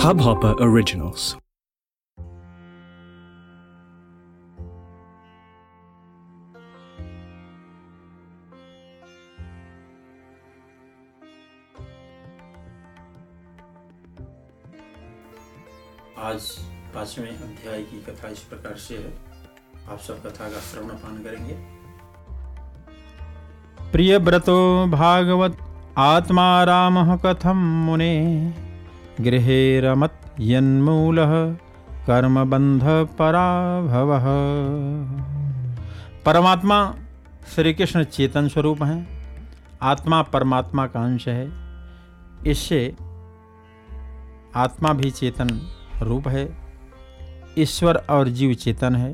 Hubhopper Originals. आज पाँचवें अध्याय की कथा इस प्रकार से है। आप सब कथा का श्रवण पान करेंगे। प्रिय व्रतो भागवत आत्मा राम कथम मुने? गृहे रमत यन्मूल कर्म बंध पराभव परमात्मा श्री कृष्ण चेतन स्वरूप हैं। आत्मा परमात्मा का अंश है। इससे आत्मा भी चेतन रूप है। ईश्वर और जीव चेतन है।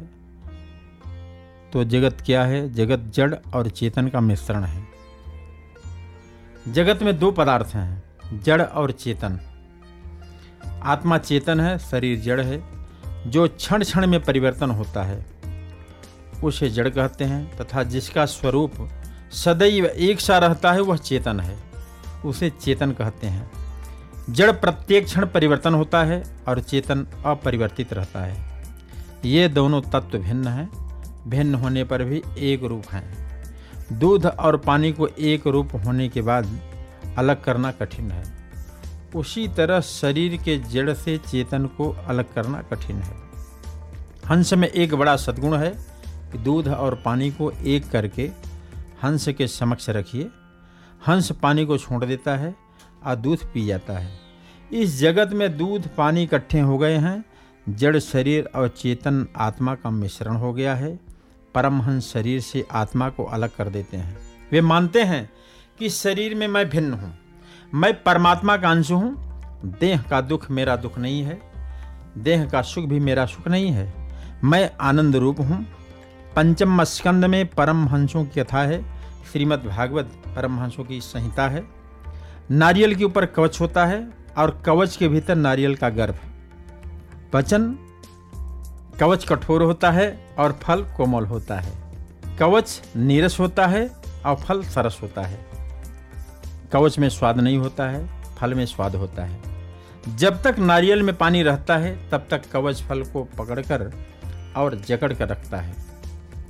तो जगत क्या है? जगत जड़ और चेतन का मिश्रण है। जगत में दो पदार्थ हैं, जड़ और चेतन। आत्मा चेतन है, शरीर जड़ है, जो क्षण क्षण में परिवर्तन होता है। उसे जड़ कहते हैं तथा जिसका स्वरूप सदैव एक सा रहता है, वह चेतन है। उसे चेतन कहते हैं। जड़ प्रत्येक क्षण परिवर्तन होता है और चेतन अपरिवर्तित रहता है। ये दोनों तत्व भिन्न हैं, भिन्न होने पर भी एक रूप हैं। दूध और पानी को एक रूप होने के बाद अलग करना कठिन है। उसी तरह शरीर के जड़ से चेतन को अलग करना कठिन है। हंस में एक बड़ा सद्गुण है कि दूध और पानी को एक करके हंस के समक्ष रखिए। हंस पानी को छोड़ देता है और दूध पी जाता है। इस जगत में दूध पानी इकट्ठे हो गए हैं। जड़ शरीर और चेतन आत्मा का मिश्रण हो गया है। परमहंस शरीर से आत्मा को अलग कर देते हैं। वे मानते हैं कि शरीर में मैं भिन्न हूँ। मैं परमात्मा का अंश हूँ। देह का दुख मेरा दुख नहीं है। देह का सुख भी मेरा सुख नहीं है। मैं आनंद रूप हूँ। पंचम स्कंद में परमहंसों की कथा है। श्रीमद् भागवत परमहंसों की संहिता है। नारियल के ऊपर कवच होता है और कवच के भीतर नारियल का गर्भ। वचन, कवच कठोर होता है और फल कोमल होता है। कवच नीरस होता है और फल सरस होता है। कवच में स्वाद नहीं होता है, फल में स्वाद होता है। जब तक नारियल में पानी रहता है, तब तक कवच फल को पकड़कर और जकड़ कर रखता है।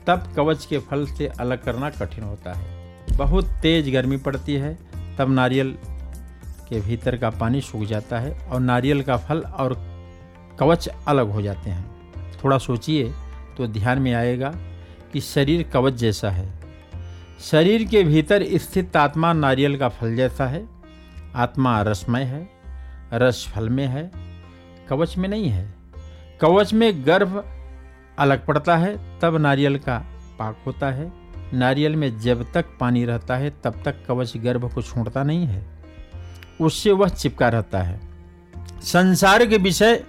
तब कवच के फल से अलग करना कठिन होता है। बहुत तेज गर्मी पड़ती है, तब नारियल के भीतर का पानी सूख जाता है और नारियल का फल और कवच अलग हो जाते हैं। थोड़ा सोचिए तो ध्यान में आएगा कि शरीर कवच जैसा है। शरीर के भीतर स्थित आत्मा नारियल का फल जैसा है। आत्मा रसमय है, रस फल में है, कवच में नहीं है। कवच में गर्भ अलग पड़ता है, तब नारियल का पाक होता है। नारियल में जब तक पानी रहता है, तब तक कवच गर्भ को छोड़ता नहीं है। उससे वह चिपका रहता है। संसार के विषय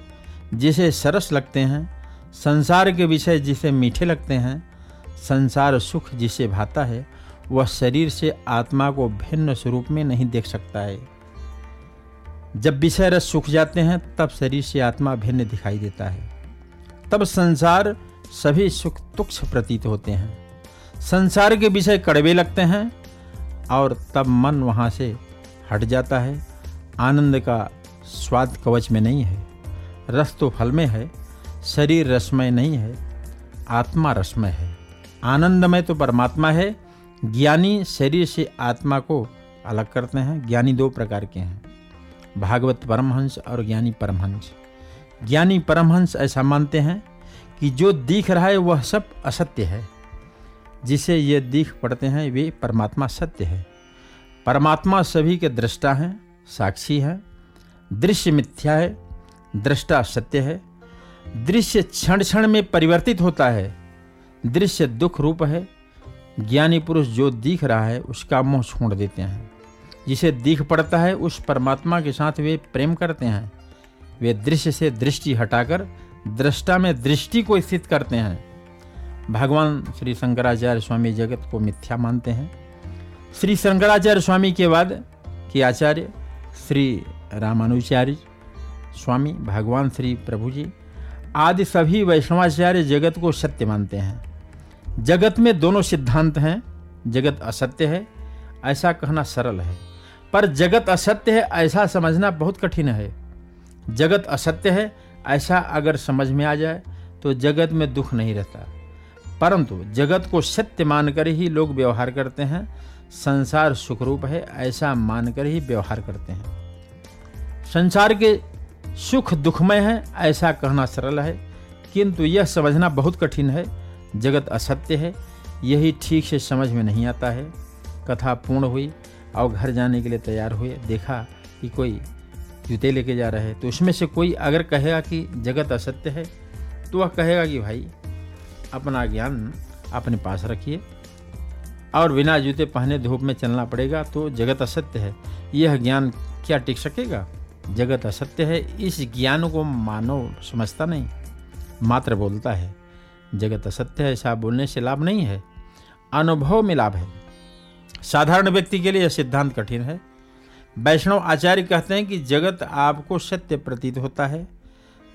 जिसे सरस लगते हैं, संसार के विषय जिसे मीठे लगते हैं संसार सुख जिसे भाता है, वह शरीर से आत्मा को भिन्न स्वरूप में नहीं देख सकता है। जब विषय रस सूख जाते हैं, तब शरीर से आत्मा भिन्न दिखाई देता है। तब संसार सभी सुख तुक्ष प्रतीत होते हैं। संसार के विषय कड़वे लगते हैं और तब मन वहाँ से हट जाता है। आनंद का स्वाद कवच में नहीं है, रस तो फल में है, शरीर रसमय नहीं है, आत्मा रसमय है। आनंदमय तो परमात्मा है, ज्ञानी शरीर से आत्मा को अलग करते हैं, ज्ञानी दो प्रकार के हैं, भागवत परमहंस और ज्ञानी परमहंस। ज्ञानी परमहंस ऐसा मानते हैं कि जो दिख रहा है वह सब असत्य है, जिसे ये दिख पड़ते हैं वे परमात्मा सत्य है। परमात्मा सभी के दृष्टा हैं, साक्षी हैं, दृश्य मिथ्या है, दृष्टा सत्य है, दृश्य क्षण क्षण में परिवर्तित होता है दृश्य दुख रूप है, ज्ञानी पुरुष जो दिख रहा है, उसका मुँह छोड़ देते हैं। जिसे दिख पड़ता है, उस परमात्मा के साथ वे प्रेम करते हैं। वे दृश्य से दृष्टि हटाकर दृष्टा में दृष्टि को स्थित करते हैं। भगवान श्री शंकराचार्य स्वामी जगत को मिथ्या मानते हैं। श्री शंकराचार्य स्वामी के बाद के आचार्य श्री रामानुचार्य स्वामी, भगवान श्री प्रभु जी आदि सभी वैष्णवाचार्य जगत को सत्य मानते हैं। जगत में दोनों सिद्धांत हैं, जगत असत्य है, ऐसा कहना सरल है। पर जगत असत्य है, ऐसा समझना बहुत कठिन है। जगत असत्य है, ऐसा अगर समझ में आ जाए तो जगत में दुख नहीं रहता। परंतु जगत को सत्य मानकर ही लोग व्यवहार करते हैं। संसार सुखरूप है, ऐसा मानकर ही व्यवहार करते हैं। संसार के सुख दुखमय है, ऐसा कहना सरल है। किंतु यह समझना बहुत कठिन है। जगत असत्य है, यही ठीक से समझ में नहीं आता है। कथा पूर्ण हुई, और घर जाने के लिए तैयार हुए। देखा कि कोई जूते लेके जा रहे हैं तो उसमें से कोई अगर कहेगा कि जगत असत्य है तो वह कहेगा कि भाई, अपना ज्ञान अपने पास रखिए। और बिना जूते पहने धूप में चलना पड़ेगा तो जगत असत्य है। यह ज्ञान क्या टिक सकेगा? जगत असत्य है, इस ज्ञान को मानव समझता नहीं। मात्र बोलता है, जगत असत्य है, ऐसा बोलने से लाभ नहीं है, अनुभव में लाभ है। साधारण व्यक्ति के लिए यह सिद्धांत कठिन है। वैष्णव आचार्य कहते हैं कि जगत आपको सत्य प्रतीत होता है।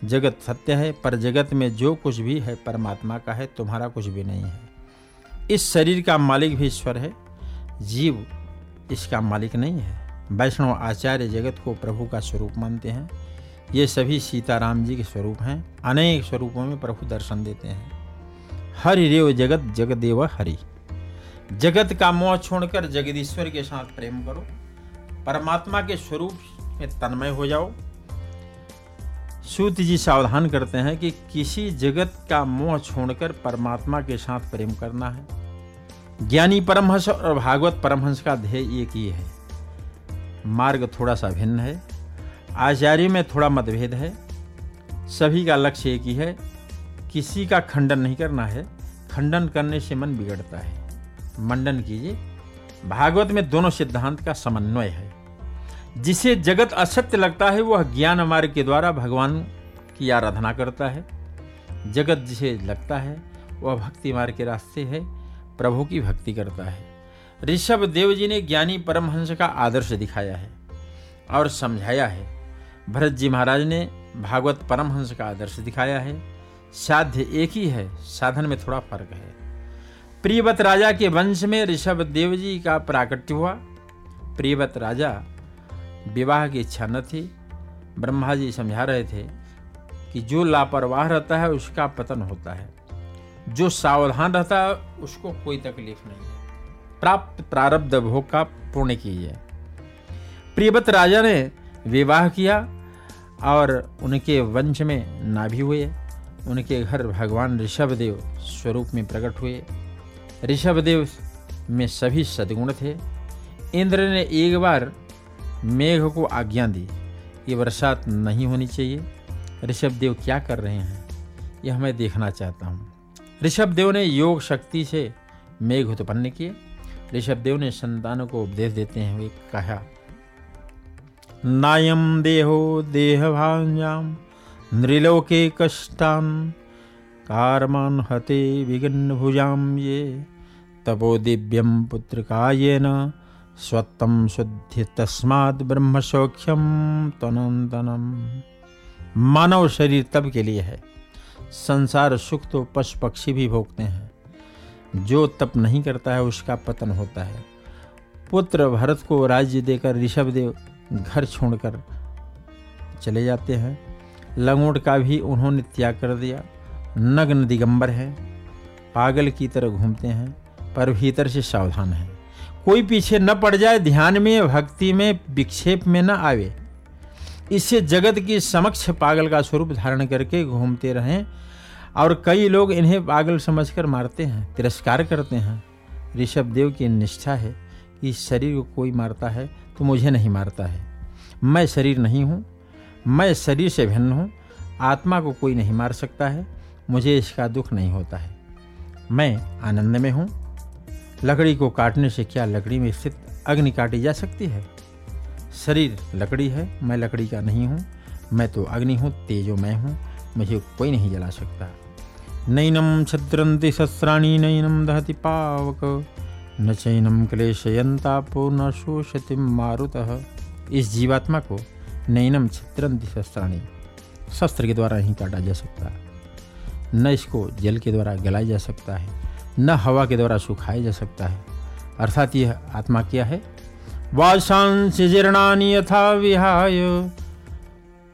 जगत सत्य है, पर जगत में जो कुछ भी है, परमात्मा का है, तुम्हारा कुछ भी नहीं है। इस शरीर का मालिक भी ईश्वर है, जीव इसका मालिक नहीं है। वैष्णव आचार्य जगत को प्रभु का स्वरूप मानते हैं। ये सभी सीताराम जी के स्वरूप हैं। अनेक स्वरूपों में प्रभु दर्शन देते हैं। हरि रेव जगत, जगदेव हरि। जगत का मोह छोड़कर जगदीश्वर के साथ प्रेम करो। परमात्मा के स्वरूप में तन्मय हो जाओ। सूत जी सावधान करते हैं कि किसी जगत का मोह छोड़कर परमात्मा के साथ प्रेम करना है। ज्ञानी परमहंस और भागवत परमहंस का ध्येय एक ही है। मार्ग थोड़ा सा भिन्न है। आचार्य में थोड़ा मतभेद है। सभी का लक्ष्य एक ही है, किसी का खंडन नहीं करना है। खंडन करने से मन बिगड़ता है। मंडन कीजिए। भागवत में दोनों सिद्धांत का समन्वय है। जिसे जगत असत्य लगता है, वह ज्ञान मार्ग के द्वारा भगवान की आराधना करता है। जगत जिसे लगता है, वह भक्ति मार्ग के रास्ते है। प्रभु की भक्ति करता है। ऋषभ देव जी ने ज्ञानी परमहंस का आदर्श दिखाया है और समझाया है। भरत जी महाराज ने भागवत परमहंस का आदर्श दिखाया है। साध्य एक ही है, साधन में थोड़ा फ़र्क है। प्रियवत राजा के वंश में ऋषभ देव जी का प्राकट्य हुआ। प्रियवत राजा विवाह की इच्छा न थी। ब्रह्मा जी समझा रहे थे कि जो लापरवाह रहता है, उसका पतन होता है। जो सावधान रहता है, उसको कोई तकलीफ़ नहीं है। प्राप्त प्रारब्ध भोग का पूर्ण कीजिए। प्रियवत राजा ने विवाह किया और उनके वंश में नाभि हुए। उनके घर भगवान ऋषभदेव स्वरूप में प्रकट हुए। ऋषभदेव में सभी सद्गुण थे। इंद्र ने एक बार मेघ को आज्ञा दी कि बरसात नहीं होनी चाहिए। ऋषभदेव क्या कर रहे हैं, यह मैं देखना चाहता हूँ। ऋषभदेव ने योग शक्ति से मेघ उत्पन्न किए। ऋषभदेव ने संतानों को उपदेश देते हैं, वे कहा नायम देहो देह भांजाम नृलोके कष्टान कारमान हते विघ्न भुजाम ये, तपो दिव्यम पुत्र कायेन स्वत्तम शुद्धि तस्माद ब्रह्म सौख्यम तनंतनम मानव शरीर तब के लिए है। संसार सुख तो पशु पक्षी भी भोगते हैं। जो तप नहीं करता है, उसका पतन होता है। पुत्र भरत को राज्य देकर ऋषभदेव घर छोड़कर चले जाते हैं। लंगोट का भी उन्होंने त्याग कर दिया। नग्न दिगंबर है, पागल की तरह घूमते हैं, पर भीतर से सावधान है। कोई पीछे न पड़ जाए, ध्यान में, भक्ति में, विक्षेप में न आवे। इससे जगत की समक्ष पागल का स्वरूप धारण करके घूमते रहें। और कई लोग इन्हें पागल समझकर मारते हैं, तिरस्कार करते हैं। ऋषभ देव की निष्ठा है कि शरीर को कोई मारता है तो मुझे नहीं मारता है। मैं शरीर नहीं हूँ, मैं शरीर से भिन्न हूँ, आत्मा को कोई नहीं मार सकता है, मुझे इसका दुख नहीं होता है। मैं आनंद में हूँ। लकड़ी को काटने से क्या लकड़ी में स्थित अग्नि काटी जा सकती है? शरीर लकड़ी है, मैं लकड़ी का नहीं हूँ, मैं तो अग्नि हूँ, तेजो मैं हूँ, मुझे कोई नहीं जला सकता। नैनम छद्रंति शस्त्राणी नैनम दहति पावक। न चैनम क्लेशयंतापो न शोषति मारुत। इस जीवात्मा को नैनम छद्रंति शस्त्राणी। शस्त्र के द्वारा ही काटा जा सकता है। न इसको जल के द्वारा गलाया जा सकता है, न हवा के द्वारा सुखाया जा सकता है। अर्थात यह आत्मा क्या है? वाशांश जीर्णानि यथा विहाय।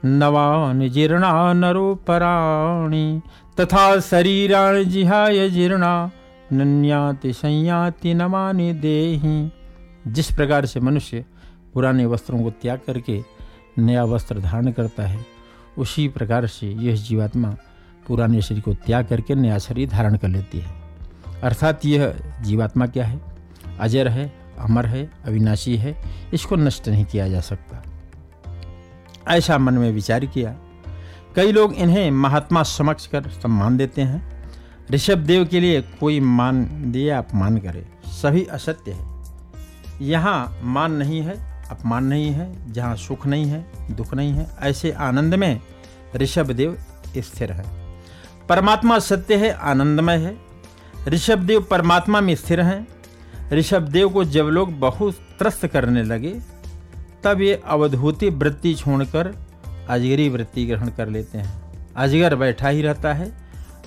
नवान जीर्णा नरोपराणि, तथा शरीराण जिहाय जीर्णा, नन्याति संयाति नमानि देही। जिस प्रकार से मनुष्य पुराने वस्त्रों को त्याग करके नया वस्त्र धारण करता है, उसी प्रकार से यह जीवात्मा पुराने शरीर को त्याग करके नया शरीर धारण कर लेती है। अर्थात यह जीवात्मा क्या है? अजर है, अमर है, अविनाशी है, इसको नष्ट नहीं किया जा सकता। ऐसा मन में विचार किया। कई लोग इन्हें महात्मा समक्ष कर सम्मान देते हैं। ऋषभ देव के लिए कोई मान दे अपमान करे। सभी असत्य है। यहाँ मान नहीं है, अपमान नहीं है, जहाँ सुख नहीं है, दुख नहीं है, ऐसे आनंद में ऋषभ देव स्थिर है। परमात्मा सत्य है, आनंदमय है। ऋषभ देव परमात्मा में स्थिर हैं। ऋषभ देव को जब लोग बहुत त्रस्त करने लगे तब ये अवधूति वृत्ति छोड़कर अजगरी वृत्ति ग्रहण कर लेते हैं। अजगर बैठा ही रहता है,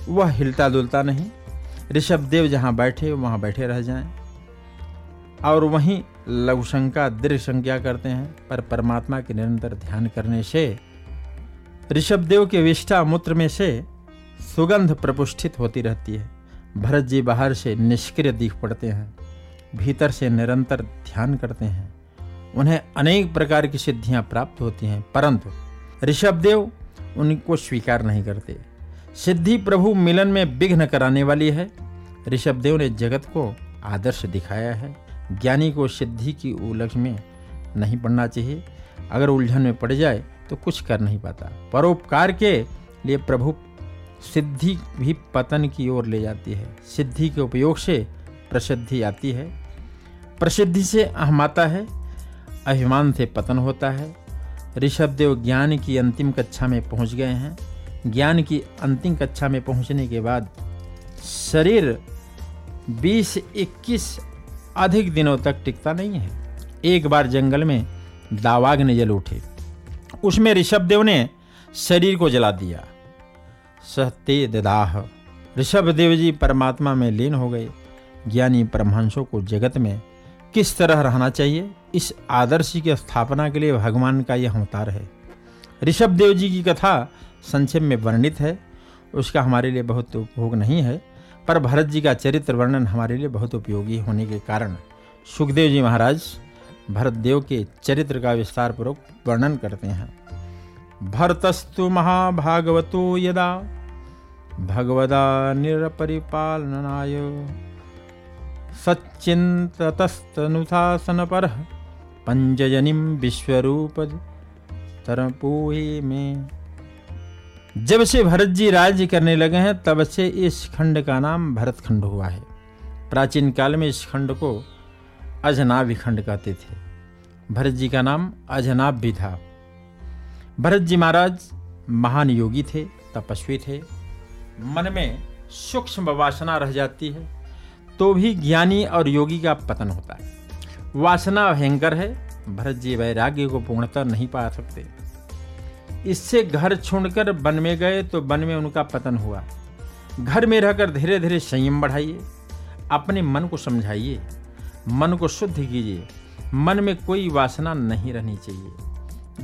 वह हिलता डुलता नहीं। ऋषभ देव जहाँ बैठे, वहाँ बैठे रह जाएँ। और वहीं लघु शंका, दृढ़ संज्ञा करते हैं, पर परमात्मा के निरंतर ध्यान करने से, ऋषभ देव के विष्ठा मूत्र में से सुगंध प्रपुष्ठित होती रहती है। भरत जी बाहर से निष्क्रिय दिख पड़ते हैं, भीतर से निरंतर ध्यान करते हैं। उन्हें अनेक प्रकार की सिद्धियाँ प्राप्त होती हैं, परंतु ऋषभदेव उनको स्वीकार नहीं करते। सिद्धि प्रभु मिलन में विघ्न कराने वाली है। ऋषभदेव ने जगत को आदर्श दिखाया है। ज्ञानी को सिद्धि की उलझ में नहीं पड़ना चाहिए। अगर उलझन में पड़ जाए तो कुछ कर नहीं पाता। परोपकार के लिए प्रभु सिद्धि भी पतन की ओर ले जाती है। सिद्धि के उपयोग से प्रसिद्धि आती है। प्रसिद्धि से अहमाता है। अभिमान से पतन होता है। ऋषभदेव ज्ञान की अंतिम कक्षा में पहुँच गए हैं। ज्ञान की अंतिम कक्षा में पहुँचने के बाद शरीर 20-21 अधिक दिनों तक टिकता नहीं है। एक बार जंगल में दावाग्नि जल उठे। उसमें ऋषभदेव ने शरीर को जला दिया। सहते ददाह ऋषभदेव जी परमात्मा में लीन हो गए। ज्ञानी परमहंसों को जगत में किस तरह रहना चाहिए? इस आदर्श की स्थापना के लिए भगवान का यह अवतार है। ऋषभ देव जी की कथा संक्षेप में वर्णित है। उसका हमारे लिए बहुत उपभोग नहीं है, पर भरत जी का चरित्र वर्णन हमारे लिए बहुत उपयोगी होने के कारण सुखदेव जी महाराज भरत देव के चरित्र का विस्तार पूर्वक वर्णन करते हैं। भरतस्तु महाभागवतो यदा भगवदा निरपरिपालनाय पर पंजजनिम विश्वरूप तरपोहे में। जब से भरत जी राज्य करने लगे हैं, तब से इस खंड का नाम भरत खंड हुआ है। प्राचीन काल में इस खंड को अजनाभि खंड कहते थे। भरत जी का नाम अजनाभ भी था। भरत जी महाराज महान योगी थे, तपस्वी थे। मन में सूक्ष्म वासना रह जाती है। तो भी ज्ञानी और योगी का पतन होता है। वासना भयंकर है, भरत जी वैराग्य को पूर्णतः नहीं पा सकते। इससे घर छोड़कर वन में गए तो वन में उनका पतन हुआ। घर में रहकर धीरे धीरे संयम बढ़ाइए। अपने मन को समझाइए। मन को शुद्ध कीजिए। मन में कोई वासना नहीं रहनी चाहिए।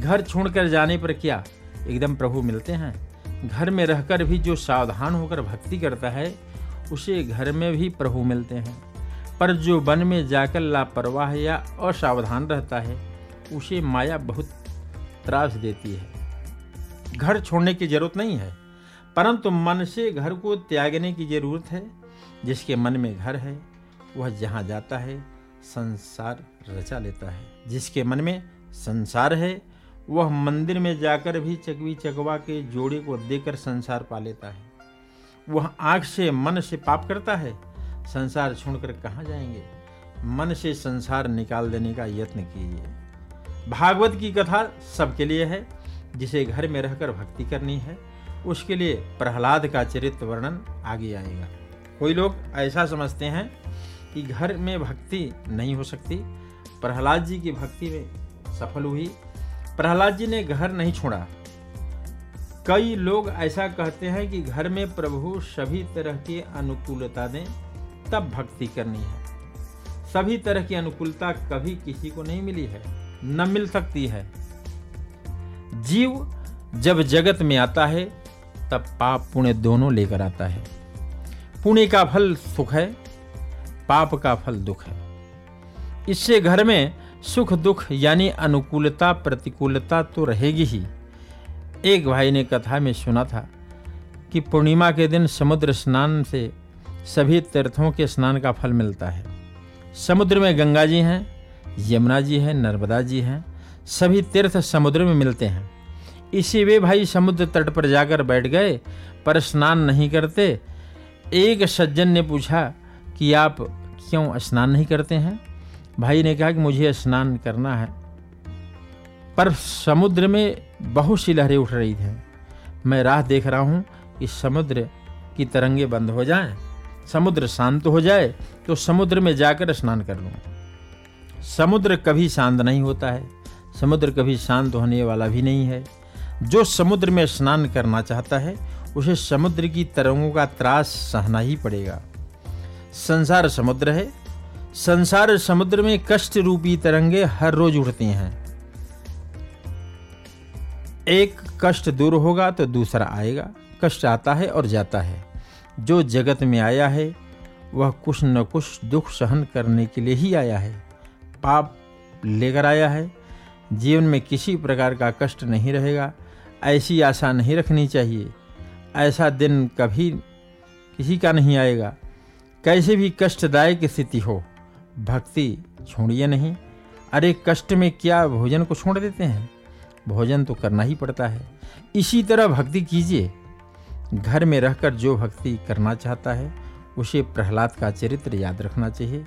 घर छोड़कर जाने पर क्या एकदम प्रभु मिलते हैं? घर में रहकर भी जो सावधान होकर भक्ति करता है उसे घर में भी प्रभु मिलते हैं। पर जो वन में जाकर लापरवाह या असावधान रहता है, उसे माया बहुत त्रास देती है। घर छोड़ने की ज़रूरत नहीं है, परंतु मन से घर को त्यागने की ज़रूरत है। जिसके मन में घर है, वह जहाँ जाता है, संसार रचा लेता है। जिसके मन में संसार है, वह मंदिर में जाकर भी चकवी चकवा के जोड़े को देकर संसार पा लेता है। वह आँख से मन से पाप करता है। संसार छोड़कर कहाँ जाएँगे? मन से संसार निकाल देने का यत्न कीजिए। भागवत की कथा सबके लिए है, जिसे घर में रहकर भक्ति करनी है, उसके लिए प्रहलाद का चरित्र वर्णन आगे आएगा। कोई लोग ऐसा समझते हैं कि घर में भक्ति नहीं हो सकती। प्रहलाद जी की भक्ति में सफल हुई। प्रहलाद जी ने घर नहीं छोड़ा। कई लोग ऐसा कहते हैं कि घर में प्रभु सभी तरह की अनुकूलता दें, तब भक्ति करनी है। सभी तरह की अनुकूलता कभी किसी को नहीं मिली है, न मिल सकती है। जीव जब जगत में आता है, तब पाप पुण्य दोनों लेकर आता है। पुण्य का फल सुख है, पाप का फल दुख है। इससे घर में सुख दुख यानी अनुकूलता, प्रतिकूलता तो रहेगी ही। एक भाई ने कथा में सुना था कि पूर्णिमा के दिन समुद्र स्नान से सभी तीर्थों के स्नान का फल मिलता है। समुद्र में गंगा जी हैं, यमुना जी हैं, नर्मदा जी हैं, सभी तीर्थ समुद्र में मिलते हैं। इसी वे भाई समुद्र तट पर जाकर बैठ गए, पर स्नान नहीं करते। एक सज्जन ने पूछा कि आप क्यों स्नान नहीं करते हैं? भाई ने कहा कि मुझे स्नान करना है। पर समुद्र में बहुत सी लहरें उठ रही थी मैं राह देख रहा हूँ कि समुद्र की तरंगे बंद हो जाएँ, समुद्र शांत हो जाए तो समुद्र में जाकर स्नान कर लूँ। समुद्र कभी शांत नहीं होता है। समुद्र कभी शांत होने वाला भी नहीं है। जो समुद्र में स्नान करना चाहता है उसे समुद्र की तरंगों का त्रास सहना ही पड़ेगा। संसार समुद्र है। संसार समुद्र में कष्ट रूपी तरंगे हर रोज उठती हैं। एक कष्ट दूर होगा तो दूसरा आएगा। कष्ट आता है और जाता है। जो जगत में आया है, वह कुछ न कुछ दुख सहन करने के लिए ही आया है। पाप लेकर आया है। जीवन में किसी प्रकार का कष्ट नहीं रहेगा। ऐसी आशा नहीं रखनी चाहिए। ऐसा दिन कभी किसी का नहीं आएगा। कैसे भी कष्टदायक स्थिति हो, भक्ति छोड़िए नहीं। अरे कष्ट में क्या भोजन को छोड़ देते हैं? भोजन तो करना ही पड़ता है। इसी तरह भक्ति कीजिए। घर में रहकर जो भक्ति करना चाहता है, उसे प्रहलाद का चरित्र याद रखना चाहिए।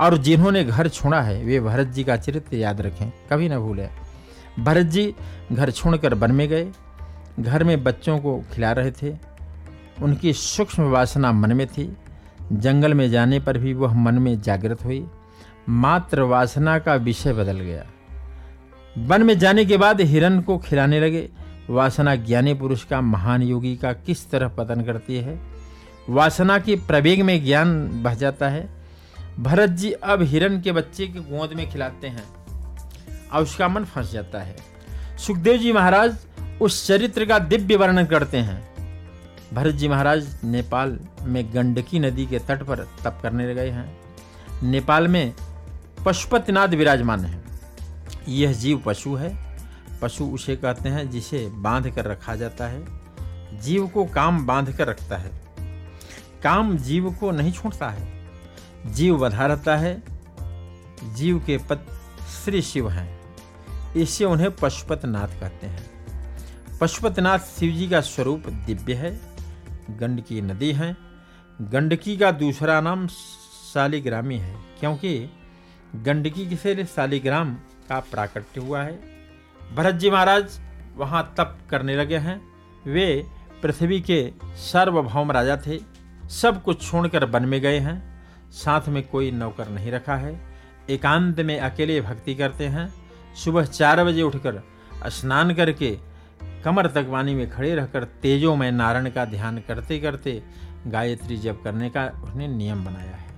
और जिन्होंने घर छोड़ा है, वे भरत जी का चरित्र याद रखें, कभी ना भूलें। भरत जी घर छोड़कर वन में गए। घर में बच्चों को खिला रहे थे। उनकी सूक्ष्म वासना मन में थी। जंगल में जाने पर भी वह मन में जागृत हुई। मात्र वासना का विषय बदल गया। वन में जाने के बाद हिरण को खिलाने लगे। वासना ज्ञानी पुरुष का महान योगी का किस तरह पतन करती है? वासना के प्रवेग में ज्ञान बह जाता है। भरत जी अब हिरण के बच्चे के गोद में खिलाते हैं और उसका मन फंस जाता है। सुखदेव जी महाराज उस चरित्र का दिव्य वर्णन करते हैं। भरत जी महाराज नेपाल में गंडकी नदी के तट पर तप करने गए हैं। नेपाल में पशुपतिनाथ विराजमान है। यह जीव पशु है। पशु उसे कहते हैं जिसे बाँध कर रखा जाता है। जीव को काम बाँध कर रखता है। काम जीव को नहीं छोड़ता है। जीव बधा रहता है। जीव के पत, श्री शिव हैं। इससे उन्हें पशुपतनाथ कहते हैं। पशुपतनाथ शिव जी का स्वरूप दिव्य है। गंडकी नदी है। गंडकी का दूसरा नाम शालिग्रामी है। क्योंकि गंडकी से शालिग्राम का प्राकट्य हुआ है। भरत जी महाराज वहाँ तप करने लगे हैं। वे पृथ्वी के सार्वभौम राजा थे। सब कुछ छोड़कर वन में गए हैं। साथ में कोई नौकर नहीं रखा है। एकांत में अकेले भक्ति करते हैं। सुबह चार बजे उठकर स्नान करके कमर तक पानी में खड़े रहकर तेजो में नारायण का ध्यान करते करते गायत्री जप करने का उसने नियम बनाया है।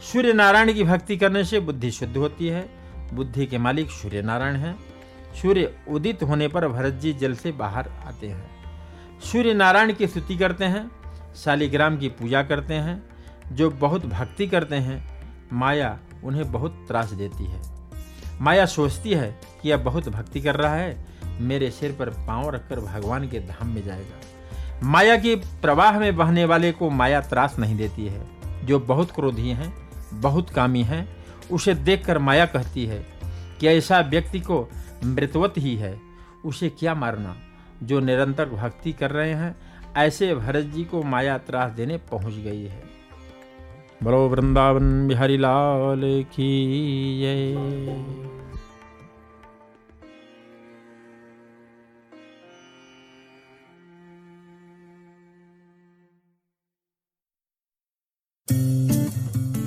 सूर्य नारायण की भक्ति करने से बुद्धि शुद्ध होती है। बुद्धि के मालिक सूर्य नारायण हैं। सूर्य उदित होने पर भरत जी जल से बाहर आते हैं। सूर्य नारायण की स्तुति करते हैं, शालिग्राम की पूजा करते हैं, जो बहुत भक्ति करते हैं, माया उन्हें बहुत त्रास देती है। माया सोचती है कि यह बहुत भक्ति कर रहा है, मेरे सिर पर पाँव रखकर भगवान के धाम में जाएगा। माया के प्रवाह में बहने वाले को माया त्रास नहीं देती है। जो बहुत क्रोधी हैं, बहुत कामी हैं उसे देखकर माया कहती है कि ऐसा व्यक्ति को मृतवत ही है। उसे क्या मारना? जो निरंतर भक्ति कर रहे हैं, ऐसे भरत जी को माया त्रास देने पहुँच गई है। बोलो वृंदावन बिहारी लाल की